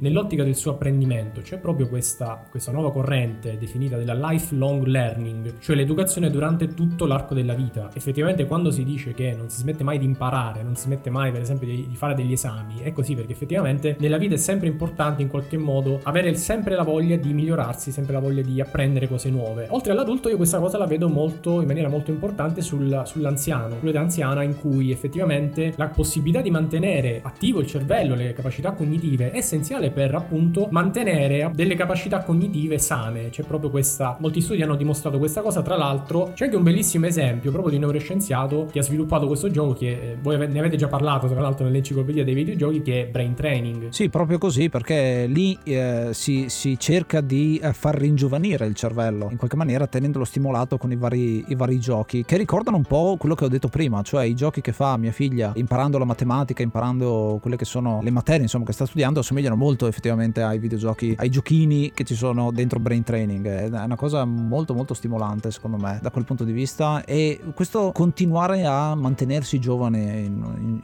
nell'ottica del suo apprendimento. C'è proprio questa, questa nuova corrente definita della lifelong learning, cioè l'educazione durante tutto l'arco della vita. Effettivamente quando si dice che non si smette mai di imparare, non si smette mai per esempio di, fare degli esami, è così perché effettivamente nella vita è sempre importante in qualche modo avere sempre la voglia di migliorarsi, sempre la voglia di apprendere cose nuove. Oltre all'adulto io questa cosa la vedo molto in maniera molto importante sul, sull'anziano, sull'età anziana in cui effettivamente la possibilità di mantenere attivo il cervello, le capacità cognitive è essenziale per appunto mantenere delle capacità cognitive sane. C'è proprio questa, molti studi hanno dimostrato questa cosa, tra l'altro c'è anche un bellissimo esempio proprio di un neuroscienziato che ha sviluppato questo gioco che eh, voi ne avete già parlato tra l'altro nell'enciclopedia dei videogiochi che è Brain Training. Sì, proprio così perché lì eh, si, si, cerca di eh, far ringiovanire il cervello in qualche maniera tenendolo stimolato con i vari, i vari giochi che ricordano un po' quello che ho detto prima, cioè i giochi che fa mia figlia imparando la matematica, imparando quelle che sono le materie insomma che sta studiando assomigliano molto effettivamente ai videogiochi, ai giochini che ci sono dentro Brain Training. È una cosa molto molto stimolante secondo me da quel punto di vista e questo continuare a mantenersi giovane,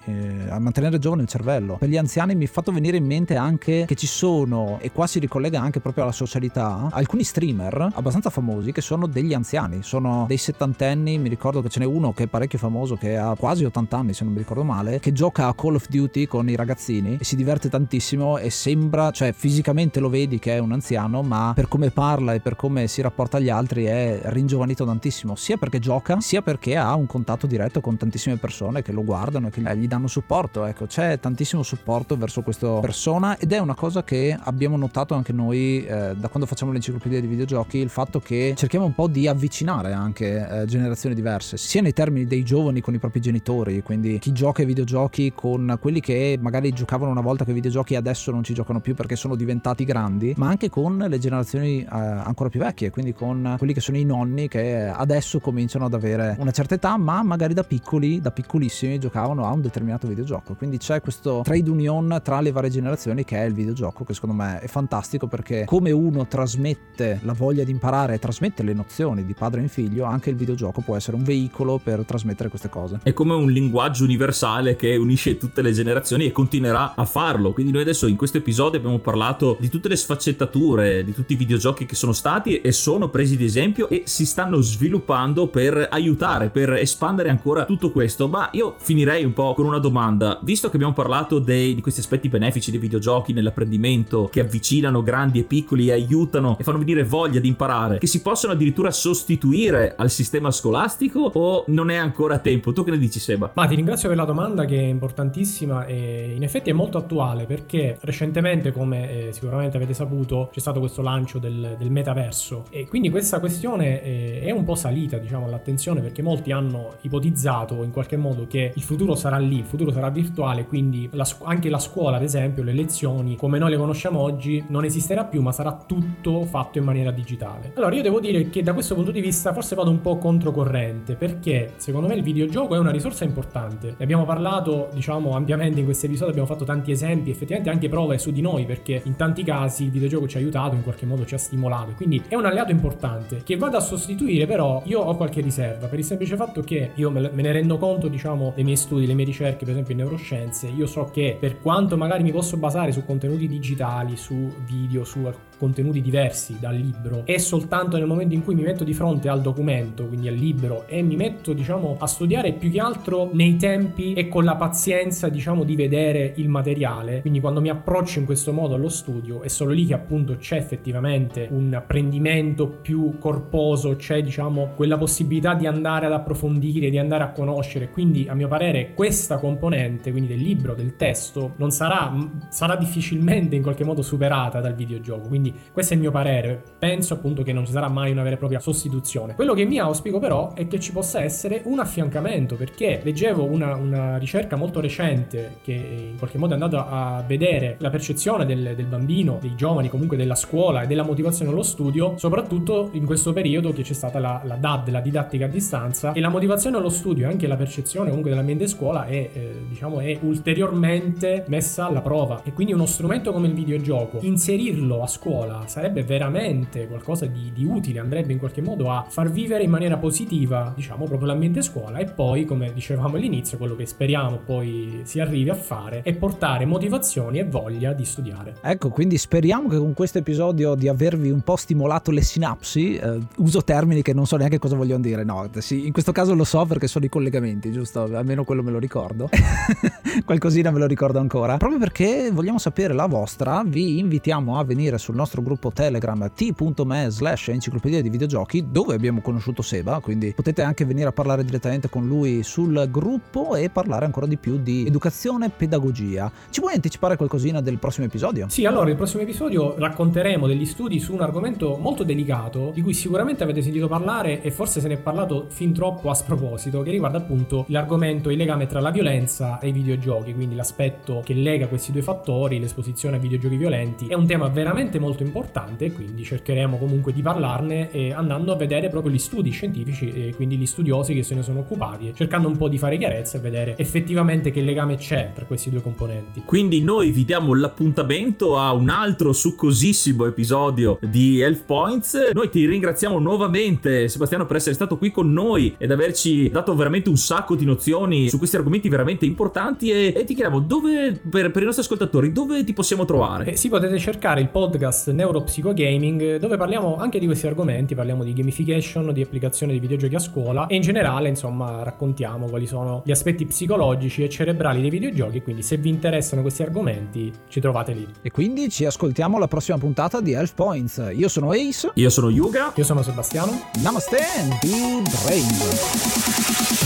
eh, a mantenere giovane il cervello. Per gli anziani mi ha fatto venire in mente anche che ci sono, e qua si ricollega anche proprio alla socialità, alcuni streamer abbastanza famosi che sono degli anziani, sono dei settantenni, mi ricordo che ce n'è uno che è parecchio famoso, che ha quasi 80 anni se non mi ricordo male, che gioca a Call of Duty con i ragazzini e si diverte tantissimo e sembra, cioè fisicamente lo vedi che è un anziano, ma per come parla e per come si rapporta agli altri è ringiovanito tantissimo, sia perché gioca, sia perché ha un contatto diretto con tantissime persone che lo guardano e che gli danno supporto. Ecco, c'è tantissimo supporto verso questa persona ed è una cosa che abbiamo notato anche noi eh, da quando facciamo l'enciclopedia di videogiochi, il fatto che cerchiamo un po' di avvicinare anche eh, generazioni diverse, sia nei termini dei giovani con i propri genitori, quindi chi gioca ai videogiochi con quelli che magari giocavano una volta con i videogiochi adesso non ci giocano più perché sono diventati grandi, ma anche con le generazioni eh, ancora più vecchie, quindi con quelli che sono i nonni che adesso cominciano ad avere una certa età, ma magari da piccoli, da piccolissimi giocavano a un determinato videogioco. Quindi c'è questo trade union tra le varie generazioni che è il videogioco, che secondo me è fantastico perché come uno trasmette la voglia di imparare e trasmette le nozioni di padre in figlio, anche il videogioco può essere un veicolo per trasmettere queste cose. È come un linguaggio universale che unisce tutte le generazioni e continuerà a farlo. Quindi noi adesso in questo episodio abbiamo parlato di tutte le sfaccettature, di tutti i videogiochi che sono stati e sono presi di esempio e si stanno sviluppando per aiutare, per espandere ancora tutto questo. Ma io finirei un po' con una domanda. Visto che abbiamo parlato dei, di questi aspetti benefici dei videogiochi nell'apprendimento, che avvicinano grandi e piccoli e aiutano e fanno venire voglia di imparare, che si possono addirittura sostituire al sistema scolastico o non è ancora tempo? Tu che ne dici Seba? Ma ti ringrazio per la domanda che è importantissima e in effetti è molto attuale perché recentemente, come eh, sicuramente avete saputo, c'è stato questo lancio del, del metaverso e quindi questa questione eh, è un po' salita diciamo all'attenzione perché molti hanno ipotizzato in qualche modo che il futuro sarà lì, il futuro sarà virtuale, quindi la, anche la scuola ad esempio, le lezioni come noi le conosciamo oggi non esisterà più ma sarà tutto fatto in maniera digitale. Allora io devo dire che da questo punto di vista forse vado un po' controcorrente perché secondo me il videogioco è una risorsa importante. Ne abbiamo parlato diciamo ampiamente in questo episodio, abbiamo fatto tanti esempi, effettivamente anche prove su di noi perché in tanti casi il videogioco ci ha aiutato, in qualche modo ci ha stimolato, quindi è un alleato importante che vado a sostituire però io ho qualche riserva per il semplice fatto che io me ne rendo conto diciamo dei miei studi, le mie ricerche per esempio in neuroscienze, io so che per quanto magari mi posso basare su contenuti digitali, su video, su contenuti diversi dal libro è soltanto nel momento in cui mi metto di fronte al documento, quindi al libro e mi metto diciamo a studiare più che altro nei tempi e con la pazienza diciamo di vedere il materiale, quindi quando mi approccio in questo modo allo studio è solo lì che appunto c'è effettivamente un apprendimento più corposo, c'è diciamo quella possibilità di andare ad approfondire, di andare a conoscere, quindi a mio parere questa componente, quindi del libro, del testo, non sarà, sarà difficilmente in qualche modo superata dal videogioco, quindi questo è il mio parere. Penso appunto che non ci sarà mai una vera e propria sostituzione. Quello che mi auspico però è che ci possa essere un affiancamento, perché leggevo una, una ricerca molto recente che in qualche modo è andata a vedere la percezione del, del bambino, dei giovani, comunque della scuola e della motivazione allo studio, soprattutto in questo periodo che c'è stata la, la DAD, la didattica a distanza, e la motivazione allo studio e anche la percezione comunque dell'ambiente scuola è, eh, diciamo, è ulteriormente messa alla prova. E quindi uno strumento come il videogioco, inserirlo a scuola sarebbe veramente qualcosa di, di utile, andrebbe in qualche modo a far vivere in maniera positiva, diciamo, proprio l'ambiente scuola e poi, come dicevamo all'inizio, quello che speriamo poi si arrivi a fare è portare motivazioni e voglia di studiare. Ecco, quindi speriamo che con questo episodio di avervi un po' stimolato le sinapsi, eh, uso termini che non so neanche cosa vogliono dire, no, sì, in questo caso lo so perché sono i collegamenti, giusto? Almeno quello me lo ricordo. Qualcosina me lo ricordo ancora. Proprio perché vogliamo sapere la vostra, vi invitiamo a venire sul nostro gruppo Telegram t.me slash enciclopedia di videogiochi dove abbiamo conosciuto Seba, quindi potete anche venire a parlare direttamente con lui sul gruppo e parlare ancora di più di educazione e pedagogia. Ci vuoi anticipare qualcosina del prossimo episodio? Sì, allora il prossimo episodio racconteremo degli studi su un argomento molto delicato di cui sicuramente avete sentito parlare e forse se ne è parlato fin troppo a sproposito, che riguarda appunto l'argomento, il legame tra la violenza e i videogiochi, quindi l'aspetto che lega questi due fattori, l'esposizione a videogiochi violenti, è un tema veramente molto importante e quindi cercheremo comunque di parlarne eh, andando a vedere proprio gli studi scientifici e quindi gli studiosi che se ne sono occupati, cercando un po' di fare chiarezza e vedere effettivamente che legame c'è tra questi due componenti. Quindi noi vi diamo l'appuntamento a un altro succosissimo episodio di Health Points. Noi ti ringraziamo nuovamente Sebastiano per essere stato qui con noi ed averci dato veramente un sacco di nozioni su questi argomenti veramente importanti e, e ti chiediamo dove per, per, i nostri ascoltatori dove ti possiamo trovare? Eh, sì, potete cercare il podcast Neuropsicogaming dove parliamo anche di questi argomenti, parliamo di gamification, di applicazione di videogiochi a scuola e in generale insomma raccontiamo quali sono gli aspetti psicologici e cerebrali dei videogiochi, quindi se vi interessano questi argomenti ci trovate lì. E quindi ci ascoltiamo alla prossima puntata di Health Points. Io sono Ace. Io sono Yuga. Io sono Sebastiano. Namaste and be brave.